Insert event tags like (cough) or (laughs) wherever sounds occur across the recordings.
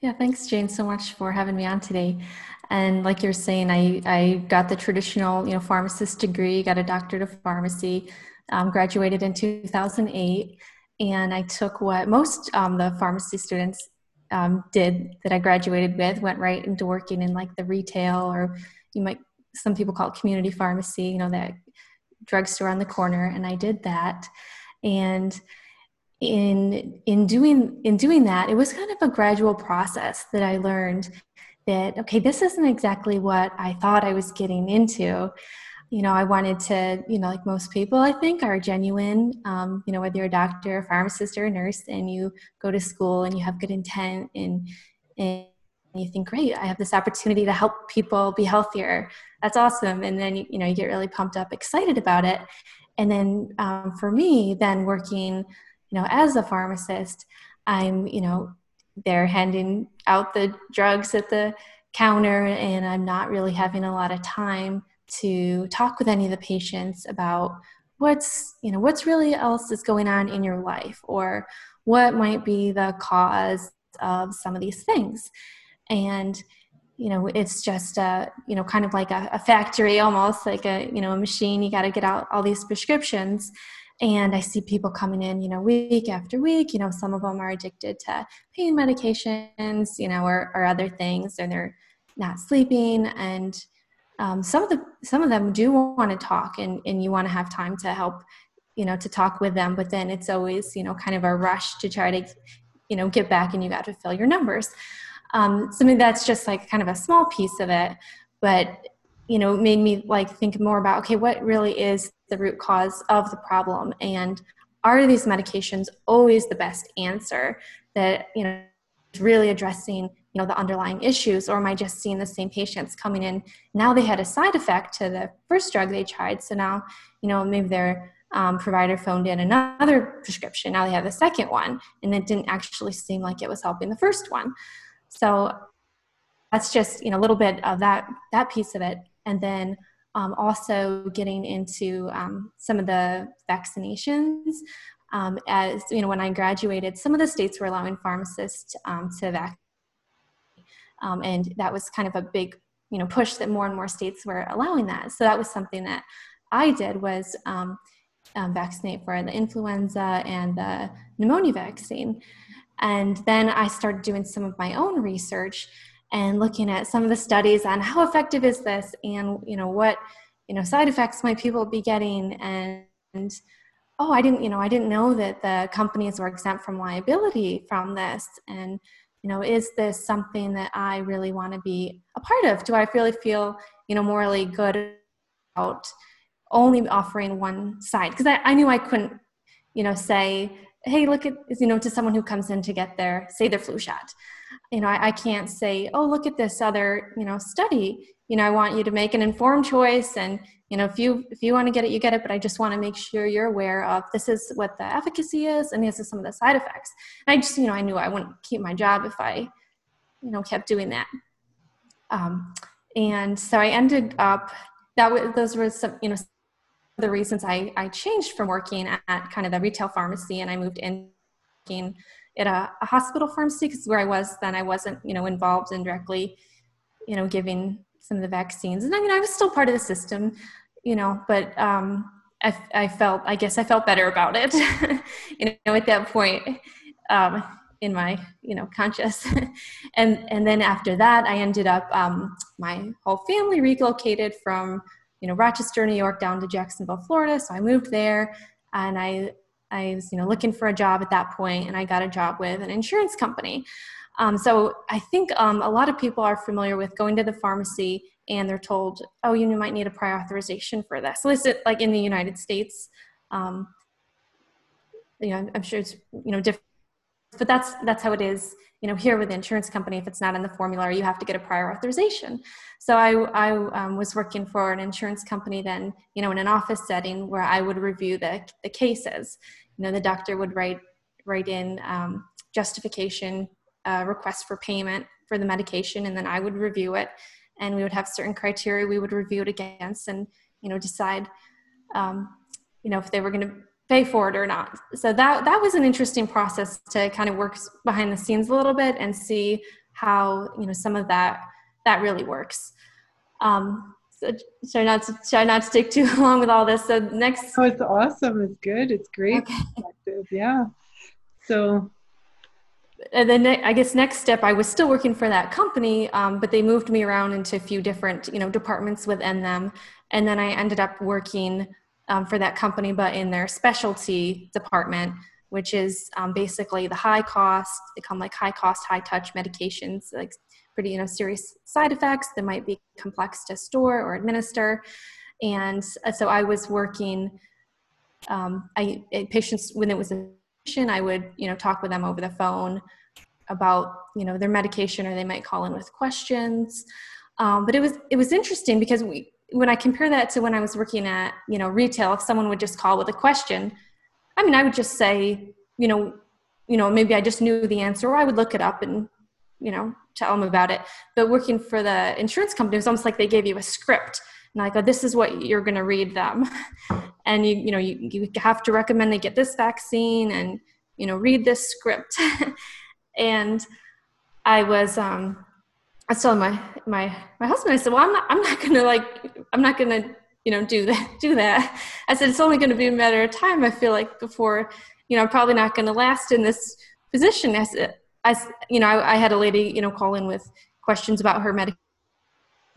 Yeah, thanks, Jane, so much for having me on today. And like you're saying, I, I got the traditional, you know, pharmacist degree, got a doctorate of pharmacy, um, graduated in 2008, and I took what most um, the pharmacy students um, did that I graduated with, went right into working in like the retail or you might some people call it community pharmacy, you know, that drugstore on the corner, and I did that. And in in doing in doing that, it was kind of a gradual process that I learned that okay, this isn't exactly what I thought I was getting into. You know, I wanted to, you know, like most people, I think, are genuine. Um, you know, whether you're a doctor, a pharmacist, or a nurse, and you go to school and you have good intent and and you think, great, I have this opportunity to help people be healthier. That's awesome. And then, you know, you get really pumped up, excited about it. And then um, for me, then working, you know, as a pharmacist, I'm, you know, they're handing out the drugs at the counter and I'm not really having a lot of time to talk with any of the patients about what's, you know, what's really else is going on in your life or what might be the cause of some of these things. And you know it's just a you know kind of like a, a factory almost like a you know a machine. You got to get out all these prescriptions and i see people coming in you know week after week you know some of them are addicted to pain medications you know or, or other things and they're not sleeping. And um, some of the some of them do want to talk and and you want to have time to help you know to talk with them but then it's always you know kind of a rush to try to you know get back and you got to fill your numbers. Um, so that's just like kind of a small piece of it, but you know, made me like think more about okay, what really is the root cause of the problem, and are these medications always the best answer that you know is really addressing you know the underlying issues? Or am i just seeing the same patients coming in? Now they had a side effect to the first drug they tried so now you know maybe their um, provider phoned in another prescription. Now they have a second one and it didn't actually seem like it was helping the first one. So that's just you know a little bit of that that piece of it, and then um, also getting into um, some of the vaccinations. Um, as you know, when I graduated, some of the states were allowing pharmacists um, to vaccinate, um, and that was kind of a big you know push that more and more states were allowing that. So that was something that I did was um, vaccinate for the influenza and the pneumonia vaccine. And then I started doing some of my own research and looking at some of the studies on how effective is this and you know what you know side effects might people be getting. And, oh i didn't you know i didn't know that the companies were exempt from liability from this. And you know is this something that i really want to be a part of? Do i really feel you know morally good about only offering one side? Because I, I knew i couldn't you know say hey look at you know to someone who comes in to get their say their flu shot you know I, I, can't say oh look at this other you know study. You know i want you to make an informed choice and you know if you if you want to get it you get it but i just want to make sure you're aware of this is what the efficacy is and these are some of the side effects. And i just you know i knew i wouldn't keep my job if i you know kept doing that. Um, and so i ended up that was those were some you know the reasons I, I changed from working at kind of the retail pharmacy and I moved in at a, a hospital pharmacy because where I was then I wasn't, you know, involved in directly, you know, giving some of the vaccines. And I mean, I was still part of the system, you know, but um, I, I felt, I guess I felt better about it, (laughs) you know, at that point um, in my, you know, conscious. (laughs) and, and then after that, I ended up, um, my whole family relocated from you know Rochester, New York, down to Jacksonville, Florida. So I moved there, and I I was you know looking for a job at that point, and I got a job with an insurance company. Um, so I think um, a lot of people are familiar with going to the pharmacy and they're told, oh, you might need a prior authorization for this. Is it like in the United States? Um, you know, I'm sure it's you know different, but that's that's how it is you know here with the insurance company if it's not in the formulary you have to get a prior authorization. So i, I um, was working for an insurance company then you know in an office setting where i would review the, the cases. You know the doctor would write write in um, justification uh, request for payment for the medication and then i would review it. And we would have certain criteria we would review it against and you know decide um, you know if they were going to pay for it or not. So that that was an interesting process to kind of work behind the scenes a little bit and see how you know some of that that really works. Um, so try not to try not to stick too (laughs) long with all this. So next, oh, it's awesome. It's good. It's great. Okay. Yeah. So and then I guess next step, I was still working for that company, um, but they moved me around into a few different, you know, departments within them. And then I ended up working um, for that company, but in their specialty department, which is um, basically the high cost, they come like high cost, high touch medications, like pretty, you know, serious side effects that might be complex to store or administer. And uh, so I was working, um, I, patients, when it was a patient, I would, you know, talk with them over the phone about, you know, their medication, or they might call in with questions. Um, but it was it was interesting because we when I compare that to when I was working at, you know, retail, if someone would just call with a question, I mean, I would just say, you know, you know, maybe I just knew the answer, or I would look it up and, you know, tell them about it. But working for the insurance company, it was almost like they gave you a script and I go, this is what you're going to read them. (laughs) And you, you know, you, you have to recommend they get this vaccine and, you know, read this script. (laughs) and I was, um, I telling my, my, my husband, I said, well, I'm not, I'm not to like, I'm not to, you know, do that, (laughs) do that. I said, it's only to be a matter of time. I feel like before, you know, I'm probably not to last in this position. As, as you know, I, I had a lady, you know, call in with questions about her medication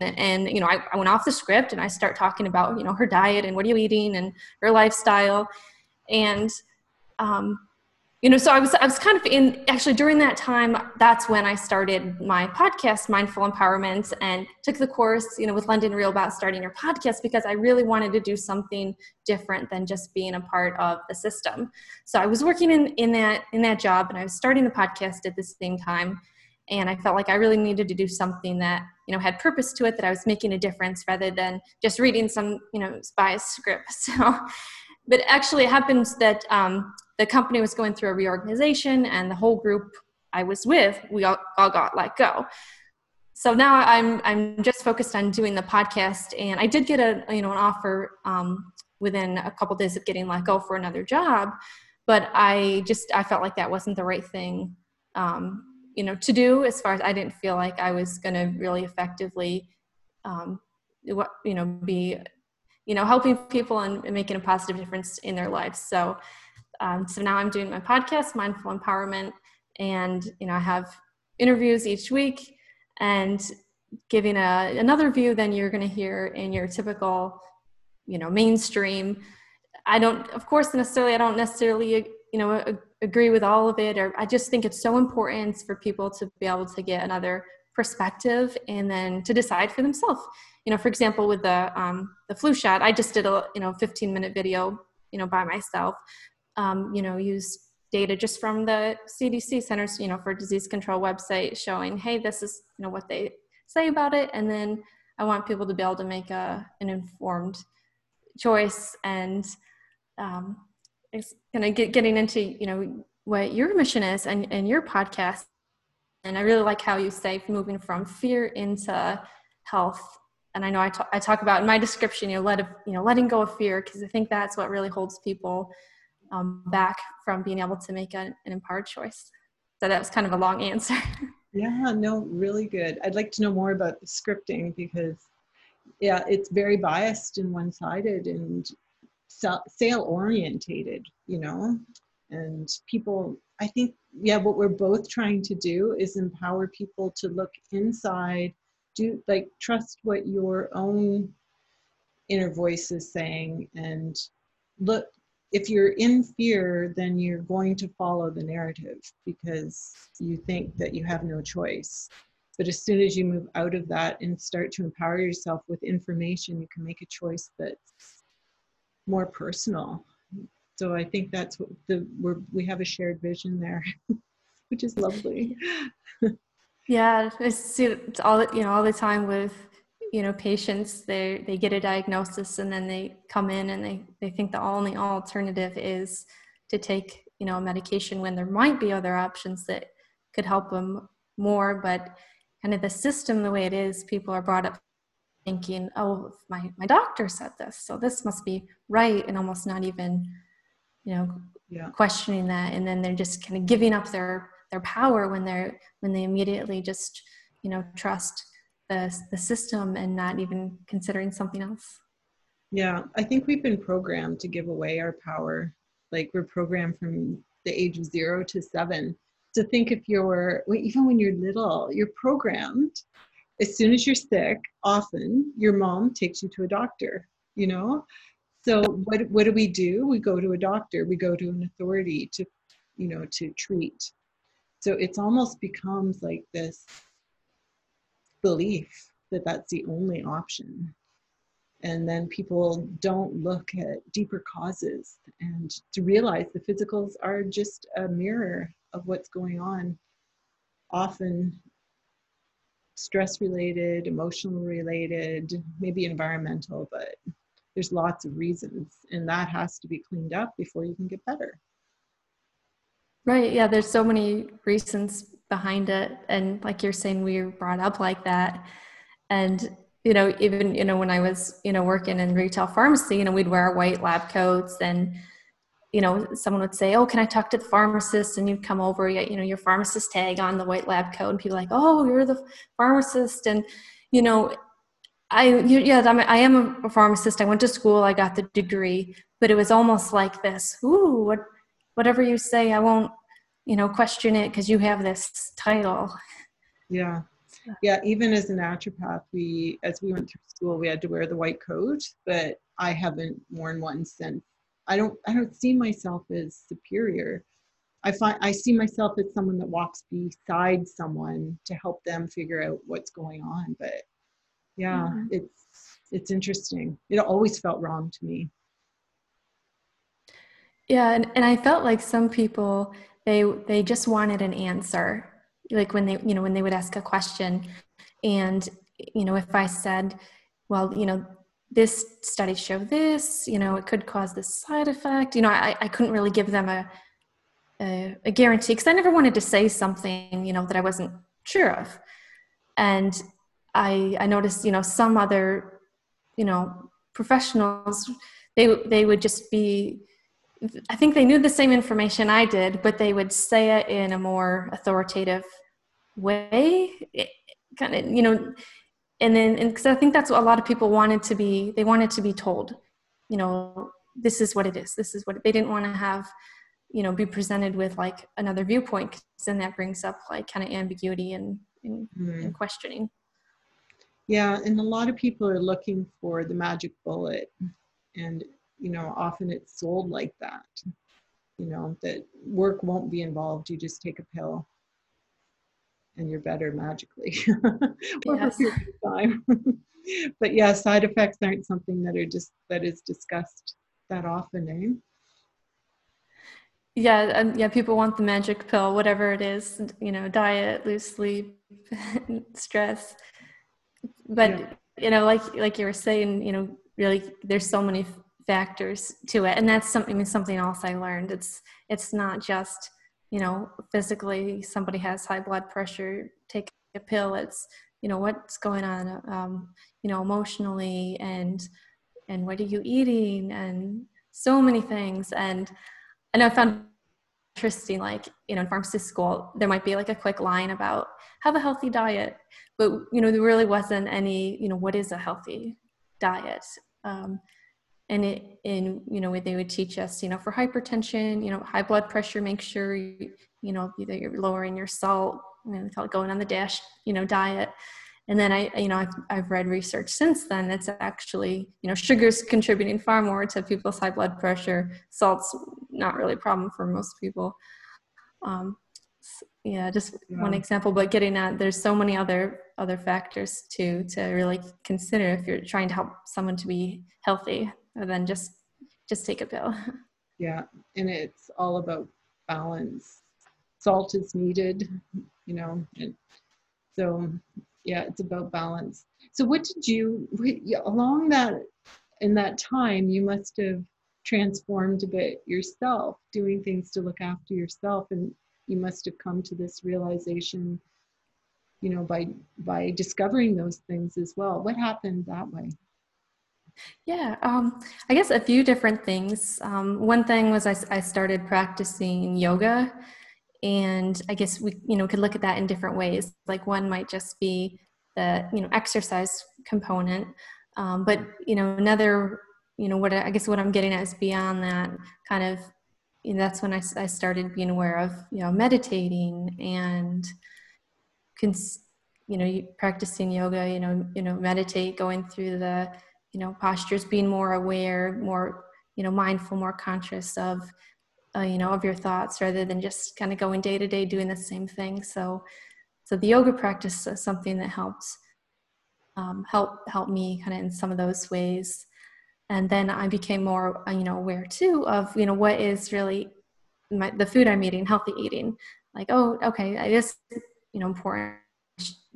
and you know I, I, went off the script and i start talking about you know her diet and what are you eating and her lifestyle and um, you know so i was i was kind of in actually during that time that's when i started my podcast mindful empowerment and took the course you know with london real about starting your podcast because i really wanted to do something different than just being a part of the system. So i was working in in that in that job and i was starting the podcast at the same time. And i felt like i really needed to do something that you know had purpose to it that i was making a difference rather than just reading some you know biased script (laughs) so but actually it happens that um, the company was going through a reorganization and the whole group i was with we all, all got let go. So now i'm i'm just focused on doing the podcast. And i did get a you know an offer um, within a couple of days of getting let go for another job. But i just i felt like that wasn't the right thing um, you know to do as far as i didn't feel like i was going to really effectively um, you know be you know helping people and making a positive difference in their lives. So um, so now i'm doing my podcast mindful empowerment and you know i have interviews each week and giving a, another view than you're going to hear in your typical you know mainstream. I don't of course necessarily i don't necessarily you know agree with all of it or i just think it's so important for people to be able to get another perspective and then to decide for themselves. You know for example with the um, the flu shot i just did a you know 15 minute video you know by myself um, you know use data just from the cdc centers you know for disease control website showing hey this is you know what they say about it. And then i want people to be able to make a an informed choice and um, kind of get, getting into you know what your mission is and, and your podcast. And i really like how you say moving from fear into health. And i know I talk about in my description you know let you know letting go of fear because i think that's what really holds people um, back from being able to make a, an empowered choice. So that was kind of a long answer. (laughs) Yeah no really good. I'd like to know more about the scripting because yeah it's very biased and one-sided and sale orientated you know? And people i think yeah what we're both trying to do is empower people to look inside do like trust what your own inner voice is saying and look if you're in fear then you're going to follow the narrative because you think that you have no choice but as soon as you move out of that and start to empower yourself with information you can make a choice that's more personal. So I think that's what the we're we have a shared vision there, (laughs) which is lovely. yeah, I see it's all you know all the time with you know patients. They they get a diagnosis and then they come in and they they think the only alternative is to take you know a medication when there might be other options that could help them more, but kind of the system the way it is, people are brought up thinking, oh, my, my doctor said this, so this must be right, and almost not even, you know, yeah. questioning that. And then they're just kind of giving up their their power when they're when they immediately just you know trust the the system and not even considering something else? Yeah i think we've been programmed to give away our power. Like we're programmed from the age of zero to seven to think if you're even when you're little you're programmed. As soon as you're sick often your mom takes you to a doctor you know? So what what do we do? We go to a doctor. We go to an authority to you know to treat. So it's almost becomes like this belief that that's the only option. And then people don't look at deeper causes and to realize the physicals are just a mirror of what's going on. Often stress related emotional related maybe environmental but there's lots of reasons. And that has to be cleaned up before you can get better. Right. Yeah there's so many reasons behind it. And like you're saying we were brought up like that. And you know even you know when i was you know working in retail pharmacy you know we'd wear white lab coats and you know someone would say oh can i talk to the pharmacist? And you'd come over you, know your pharmacist tag on the white lab coat and people like oh you're the pharmacist. And you know i yeah I'm, I am a pharmacist. I went to school i got the degree but it was almost like this ooh what whatever you say i won't you know question it because you have this title. Yeah. Yeah even as a naturopath we as we went through school we had to wear the white coat but i haven't worn one since. I don't i don't see myself as superior. I find i see myself as someone that walks beside someone to help them figure out what's going on but yeah mm-hmm. it's it's interesting. It always felt wrong to me. Yeah and, and i felt like some people they they just wanted an answer like when they you know when they would ask a question. And you know if i said well you know this study show this you know it could cause this side effect you know i, I couldn't really give them a a, a guarantee because i never wanted to say something you know that i wasn't sure of. And i i noticed you know some other you know professionals they they would just be I think they knew the same information I did, but they would say it in a more authoritative way. Kind of, you know, and then because I think that's what a lot of people wanted to be. They wanted to be told, you know, this is what it is. This is what they didn't want to have, you know, be presented with like another viewpoint. Because then that brings up like kind of ambiguity and, and, mm. and questioning. Yeah, and a lot of people are looking for the magic bullet, and you know, often it's sold like that. You know, that work won't be involved. You just take a pill and you're better magically (laughs) yes. (laughs) time. (laughs) but yeah, side effects aren't something that are just that is discussed that often, eh? Yeah, and yeah, people want the magic pill, whatever it is, you know, diet, lose sleep, stress. But yeah. you know, like like you were saying, you know, really there's so many factors to it. And that's something something else i learned. It's it's not just you know physically somebody has high blood pressure take a pill. It's you know what's going on um, you know emotionally and and what are you eating and so many things. And and i found interesting like you know in pharmacy school there might be like a quick line about have a healthy diet but you know there really wasn't any you know what is a healthy diet? Um, and it in you know they would teach us you know for hypertension you know high blood pressure make sure you, you know either you're lowering your salt you know, they call it going on the dash you know diet. And then i you know I've, I've read research since then that's actually you know sugars contributing far more to people's high blood pressure. Salt's not really a problem for most people. Um, yeah just yeah. one example but getting at there's so many other other factors too to really consider if you're trying to help someone to be healthy and then just just take a pill. Yeah and it's all about balance. Salt is needed you know and so yeah it's about balance. So what did you along that in that time you must have transformed a bit yourself doing things to look after yourself and you must have come to this realization you know by by discovering those things as well. What happened that way yeah, um, I guess a few different things. Um, one thing was I, I, started practicing yoga, and i guess we you know could look at that in different ways like one might just be the you know exercise component um, but you know another you know what i guess what i'm getting at is beyond that kind of you know, that's when I, I started being aware of you know meditating and cons- you know practicing yoga you know you know meditate going through the you know postures being more aware more you know mindful more conscious of uh, you know of your thoughts rather than just kind of going day to day doing the same thing. So so the yoga practice is something that helps um, help help me kind of in some of those ways. And then i became more uh, you know aware too of you know what is really my, the food i'm eating healthy eating. Like oh okay it is you know important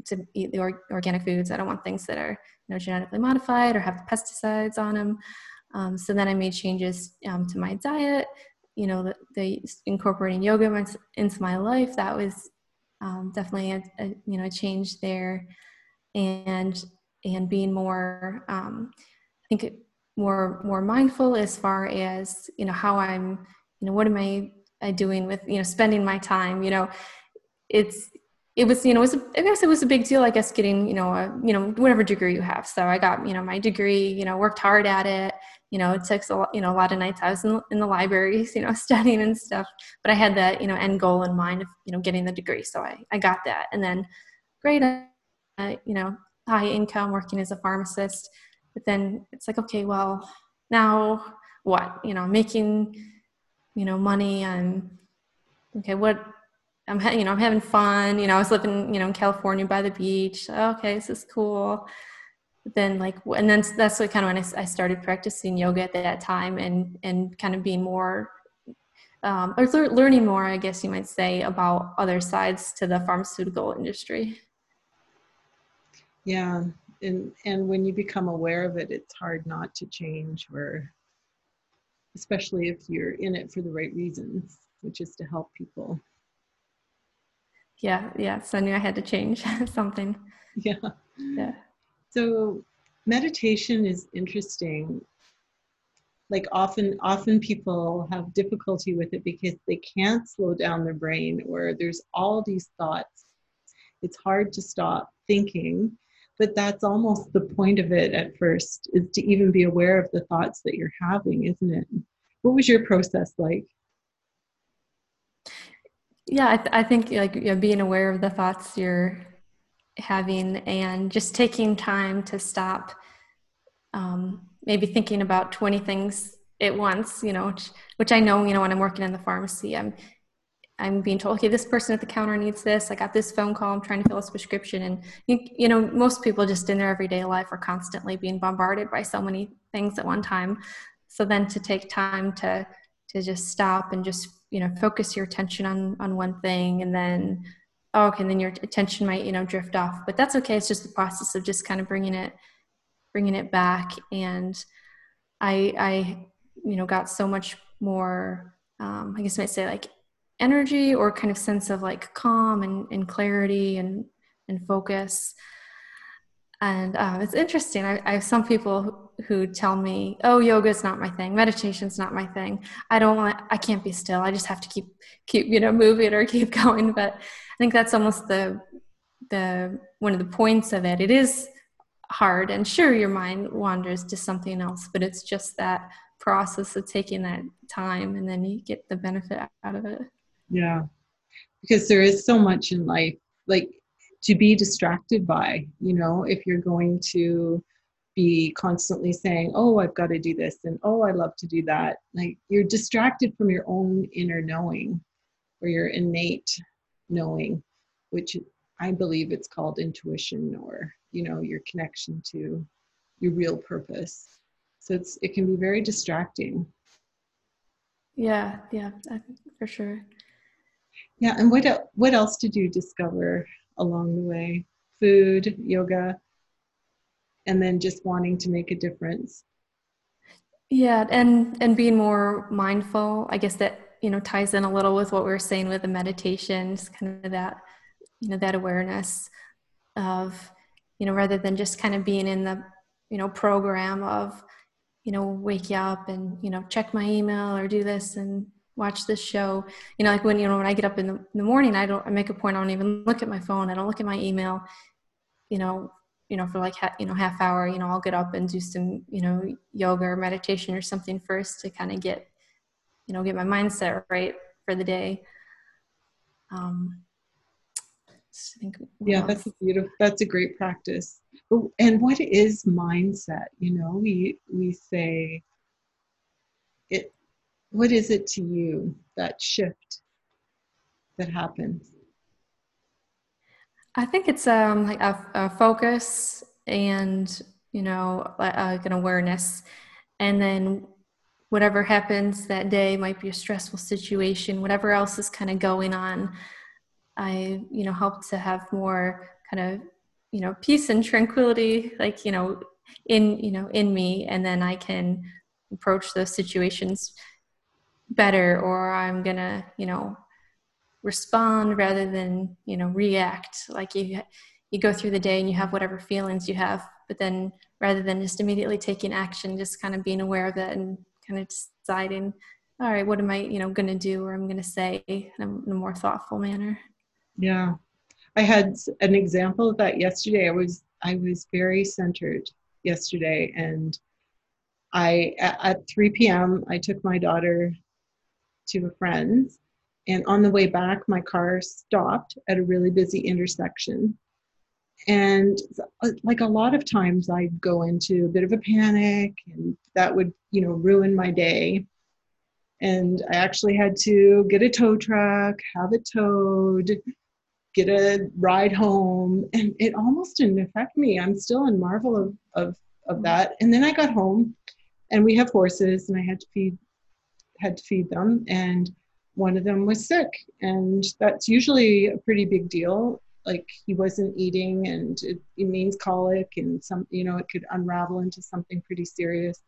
to eat the or- organic foods. I don't want things that are you know genetically modified or have pesticides on them um, so then i made changes um, to my diet you know the, the incorporating yoga into my life. That was um, definitely a, a, you know a change there. And and being more um, i think more more mindful as far as you know how i'm you know what am i, I doing with you know spending my time you know. It's it was you know it was a, I guess it was a big deal I guess getting you know a you know whatever degree you have so I got you know my degree you know worked hard at it you know it took a lot, you know a lot of nights I was in, in the libraries you know studying and stuff but I had that you know end goal in mind of you know getting the degree so I I got that and then great uh, you know high income working as a pharmacist but then it's like okay well now what you know making you know money and okay what i'm you know i'm having fun you know i was living you know in california by the beach okay this is cool. Then like and then that's what kind of when I, I started practicing yoga at that time and and kind of being more um, or learning more i guess you might say about other sides to the pharmaceutical industry. Yeah and and when you become aware of it it's hard not to change or especially if you're in it for the right reasons which is to help people yeah yeah so i knew i had to change (laughs) something. Yeah. Yeah. So meditation is interesting. Like often often people have difficulty with it because they can't slow down their brain or there's all these thoughts. It's hard to stop thinking but that's almost the point of it at first is to even be aware of the thoughts that you're having isn't it? What was your process like yeah i, th- I think like you know, being aware of the thoughts you're having and just taking time to stop um, maybe thinking about 20 things at once you know which, which i know you know when i'm working in the pharmacy i'm I'm being told, okay, this person at the counter needs this. I got this phone call. I'm trying to fill this prescription. And, you, you know, most people just in their everyday life are constantly being bombarded by so many things at one time. So then to take time to, to just stop and just, you know, focus your attention on, on one thing and then, oh, okay, and then your attention might, you know, drift off. But that's okay. It's just the process of just kind of bringing it, bringing it back. And I, I, you know, got so much more, um, I guess I might say like energy or kind of sense of like calm and, and clarity and, and focus. And uh, it's interesting. I, I, have some people who tell me, "Oh, yoga is not my thing. Meditation's not my thing. I don't want. I can't be still. I just have to keep keep you know moving or (laughs) keep going." But I think that's almost the the one of the points of it. It is hard, and sure, your mind wanders to something else, but it's just that process of taking that time, and then you get the benefit out of it. Yeah. Because there is so much in life, like to be distracted by, you know, if you're going to be constantly saying, oh, I've got to do this and oh, I love to do that. Like you're distracted from your own inner knowing or your innate knowing, which I believe it's called intuition or, you know, your connection to your real purpose. So it's it can be very distracting. Yeah, yeah, for sure. Yeah, and what what else did you discover along the way? Food, yoga, and then just wanting to make a difference. Yeah, and and being more mindful. I guess that you know ties in a little with what we were saying with the meditation, just kind of that you know that awareness of you know rather than just kind of being in the you know program of you know wake you up and you know check my email or do this and watch this show. You know, like when you know when I get up in the, in the morning, I don't I make a point I don't even look at my phone. I don't look at my email. You know, you know for like ha- you know half hour. You know, I'll get up and do some you know yoga or meditation or something first to kind of get you know get my mindset right for the day. Um, think, yeah, else? that's a beautiful. That's a great practice. And what is mindset? You know, we we say what is it to you that shift that happens? I think it's um like a, a focus and you know like an awareness. And then whatever happens that day might be a stressful situation. Whatever else is kind of going on i you know help to have more kind of you know peace and tranquility like you know in you know in me. And then i can approach those situations better or i'm gonna you know respond rather than you know react. Like you you go through the day and you have whatever feelings you have but then rather than just immediately taking action just kind of being aware of it and kind of deciding all right what am i you know going to do or i'm going to say in a, in a more thoughtful manner. Yeah. I had an example of that yesterday. I was i was very centered yesterday and i at 3 p.m i took my daughter to a friend's. And on the way back, my car stopped at a really busy intersection. And uh, like a lot of times, I'd go into a bit of a panic, and that would, you know, ruin my day. And I actually had to get a tow truck, have it towed, get a ride home, and it almost didn't affect me. I'm still in marvel of, of, of that. And then I got home, and we have horses, and I had to feed had to feed them, and one of them was sick. And that's usually a pretty big deal. Like he wasn't eating, and it, it means colic, and some, you know, it could unravel into something pretty serious.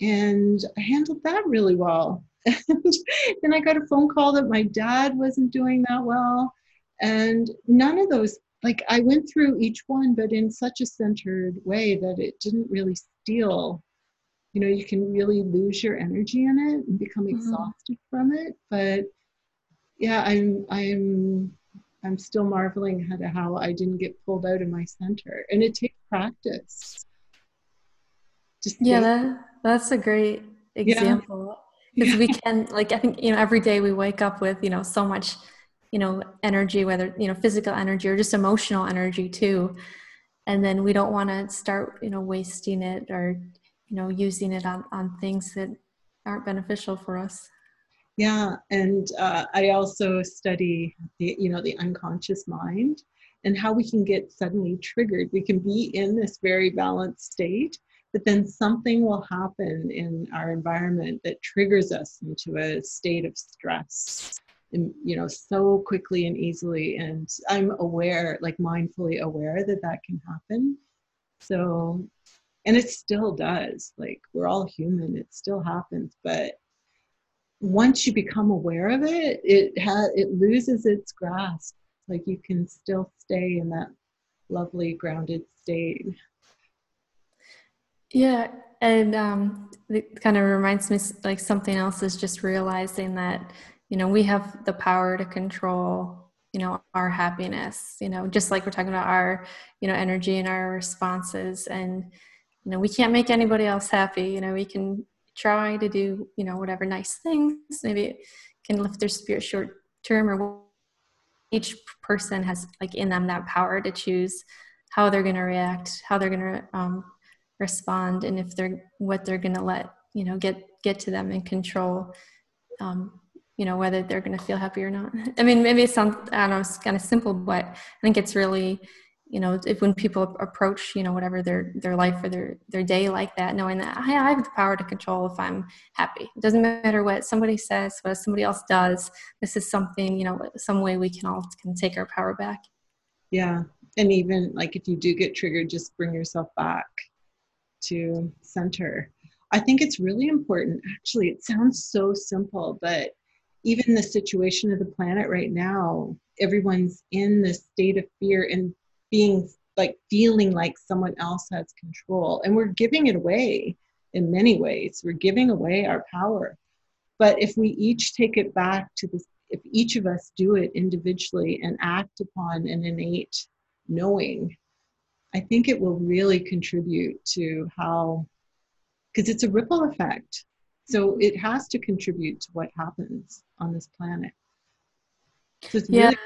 And I handled that really well. (laughs) and then I got a phone call that my dad wasn't doing that well. And none of those, like I went through each one, but in such a centered way that it didn't really steal you know you can really lose your energy in it and become mm-hmm. exhausted from it. But yeah i'm i'm i'm still marveling at how i didn't get pulled out of my center. And it takes practice. Just yeah that, that's a great example. Because yeah. we can like i think you know every day we wake up with you know so much you know energy whether you know physical energy or just emotional energy too. And then we don't want to start you know wasting it or you know using it on, on things that aren't beneficial for us. Yeah and uh, i also study the you know the unconscious mind and how we can get suddenly triggered. We can be in this very balanced state but then something will happen in our environment that triggers us into a state of stress and, you know so quickly and easily. And i'm aware like mindfully aware that that can happen. So and it still does like we're all human it still happens but once you become aware of it it has it loses its grasp. Like you can still stay in that lovely grounded state. Yeah and um, it kind of reminds me like something else is just realizing that you know we have the power to control you know our happiness you know just like we're talking about our you know energy and our responses and you know we can't make anybody else happy. You know we can try to do you know whatever nice things. Maybe it can lift their spirit short term or each person has like in them that power to choose how they're going to react how they're going to um, respond and if they're what they're going to let you know get get to them and control um, you know whether they're going to feel happy or not. (laughs) I mean maybe it sounds i don't know it's kind of simple but i think it's really you know if when people approach you know whatever their their life or their their day like that knowing that I, I have the power to control if i'm happy. It doesn't matter what somebody says what somebody else does this is something you know some way we can all can take our power back. Yeah and even like if you do get triggered just bring yourself back to center. I think it's really important actually it sounds so simple but even the situation of the planet right now everyone's in this state of fear and being like feeling like someone else has control. And we're giving it away in many ways. We're giving away our power. But if we each take it back to this if each of us do it individually and act upon an innate knowing i think it will really contribute to how because it's a ripple effect. So it has to contribute to what happens on this planet. So yeah. really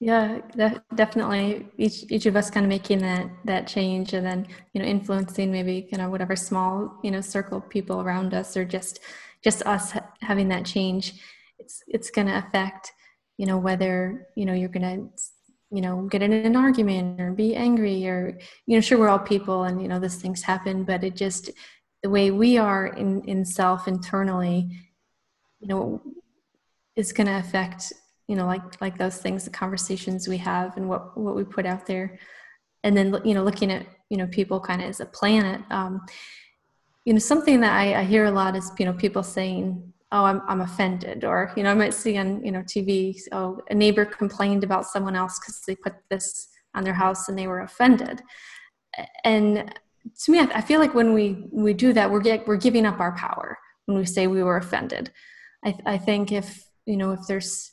yeah, definitely. Each each of us kind of making that that change, and then you know influencing maybe you know whatever small you know circle of people around us, or just just us having that change. It's it's going to affect you know whether you know you're going to you know get in an argument or be angry or you know sure we're all people and you know these things happen, but it just the way we are in in self internally, you know, is going to affect you know like like those things the conversations we have and what what we put out there. And then you know looking at you know people kind of as a planet um, you know something that I, I hear a lot is you know people saying oh I'm, I'm offended or you know i might see on you know tv oh a neighbor complained about someone else because they put this on their house and they were offended. And to me i feel like when we we do that we're get, we're giving up our power when we say we were offended. I, I think if you know if there's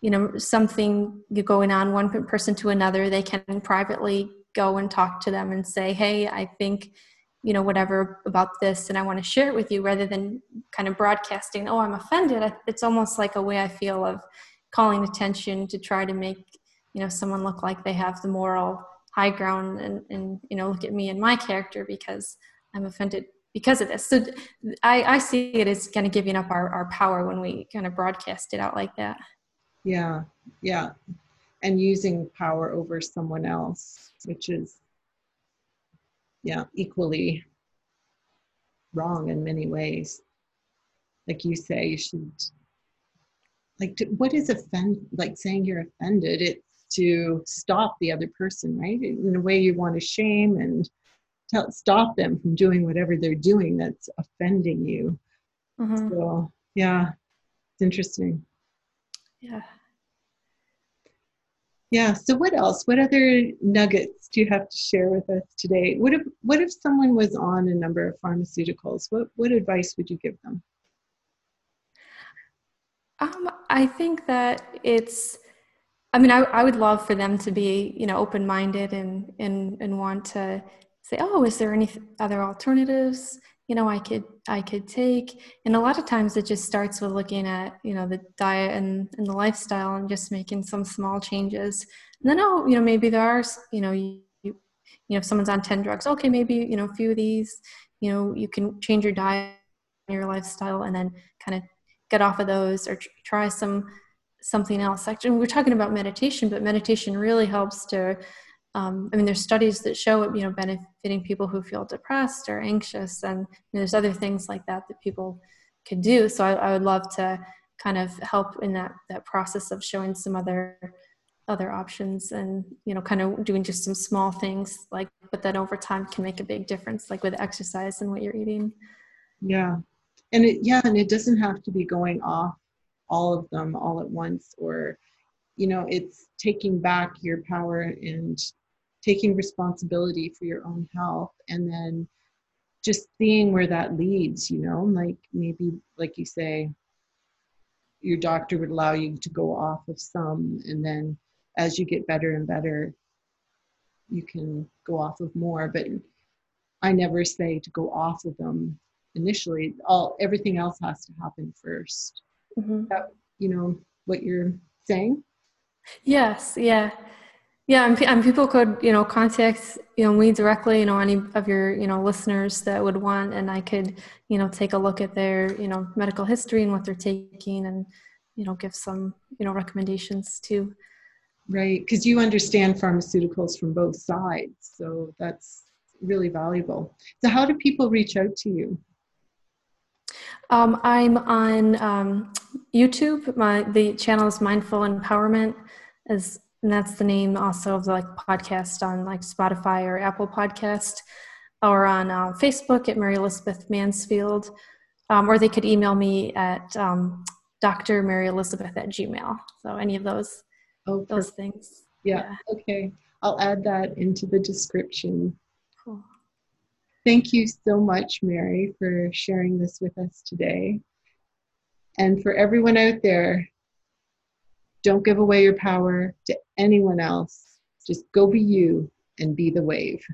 you know something going on one person to another they can privately go and talk to them and say hey i think you know whatever about this and i want to share it with you rather than kind of broadcasting oh i'm offended. It's almost like a way i feel of calling attention to try to make you know someone look like they have the moral high ground and, and you know look at me and my character because i'm offended because of this. So i, I see it as kind of giving up our, our power when we kind of broadcast it out like that yeah yeah. And using power over someone else which is yeah equally wrong in many ways. Like you say you should like to, what is offend like saying you're offended it's to stop the other person right? In a way you want to shame and tell, stop them from doing whatever they're doing that's offending you. Mm-hmm. so yeah it's interesting. Yeah. Yeah. So what else? What other nuggets do you have to share with us today? What if what if someone was on a number of pharmaceuticals? What what advice would you give them? Um, I think that it's I mean I, I would love for them to be, you know, open minded and and and want to say, oh, is there any other alternatives? You know i could i could take. And a lot of times it just starts with looking at you know the diet and, and the lifestyle and just making some small changes. And then oh you know maybe there are you know you, you know if someone's on 10 drugs okay maybe you know a few of these you know you can change your diet your lifestyle and then kind of get off of those or tr- try some something else. Actually we're talking about meditation but meditation really helps to um, I mean, there's studies that show it, you know, benefiting people who feel depressed or anxious, and you know, there's other things like that that people could do. So I, I, would love to kind of help in that that process of showing some other other options, and you know, kind of doing just some small things like, but that over time can make a big difference, like with exercise and what you're eating. Yeah, and it yeah, and it doesn't have to be going off all of them all at once or you know it's taking back your power and taking responsibility for your own health and then just seeing where that leads you know like maybe like you say your doctor would allow you to go off of some and then as you get better and better you can go off of more. But i never say to go off of them initially. All everything else has to happen 1st mm-hmm. that, you know what you're saying yes yeah yeah, and, and people could, you know, contact, you know, me directly, you know, any of your, you know, listeners that would want, and I could, you know, take a look at their, you know, medical history and what they're taking, and, you know, give some, you know, recommendations too. Right, because you understand pharmaceuticals from both sides, so that's really valuable. So, how do people reach out to you? Um, I'm on um, YouTube. My the channel is Mindful Empowerment. is and that's the name also of the like podcast on like Spotify or Apple Podcast, or on uh, Facebook at Mary Elizabeth Mansfield, um, or they could email me at um, Dr. Mary Elizabeth at Gmail. So any of those, oh, those things. Yeah. yeah. Okay. I'll add that into the description. Thank you so much, Mary, for sharing this with us today. And for everyone out there, don't give away your power to anyone else. Just go be you and be the wave.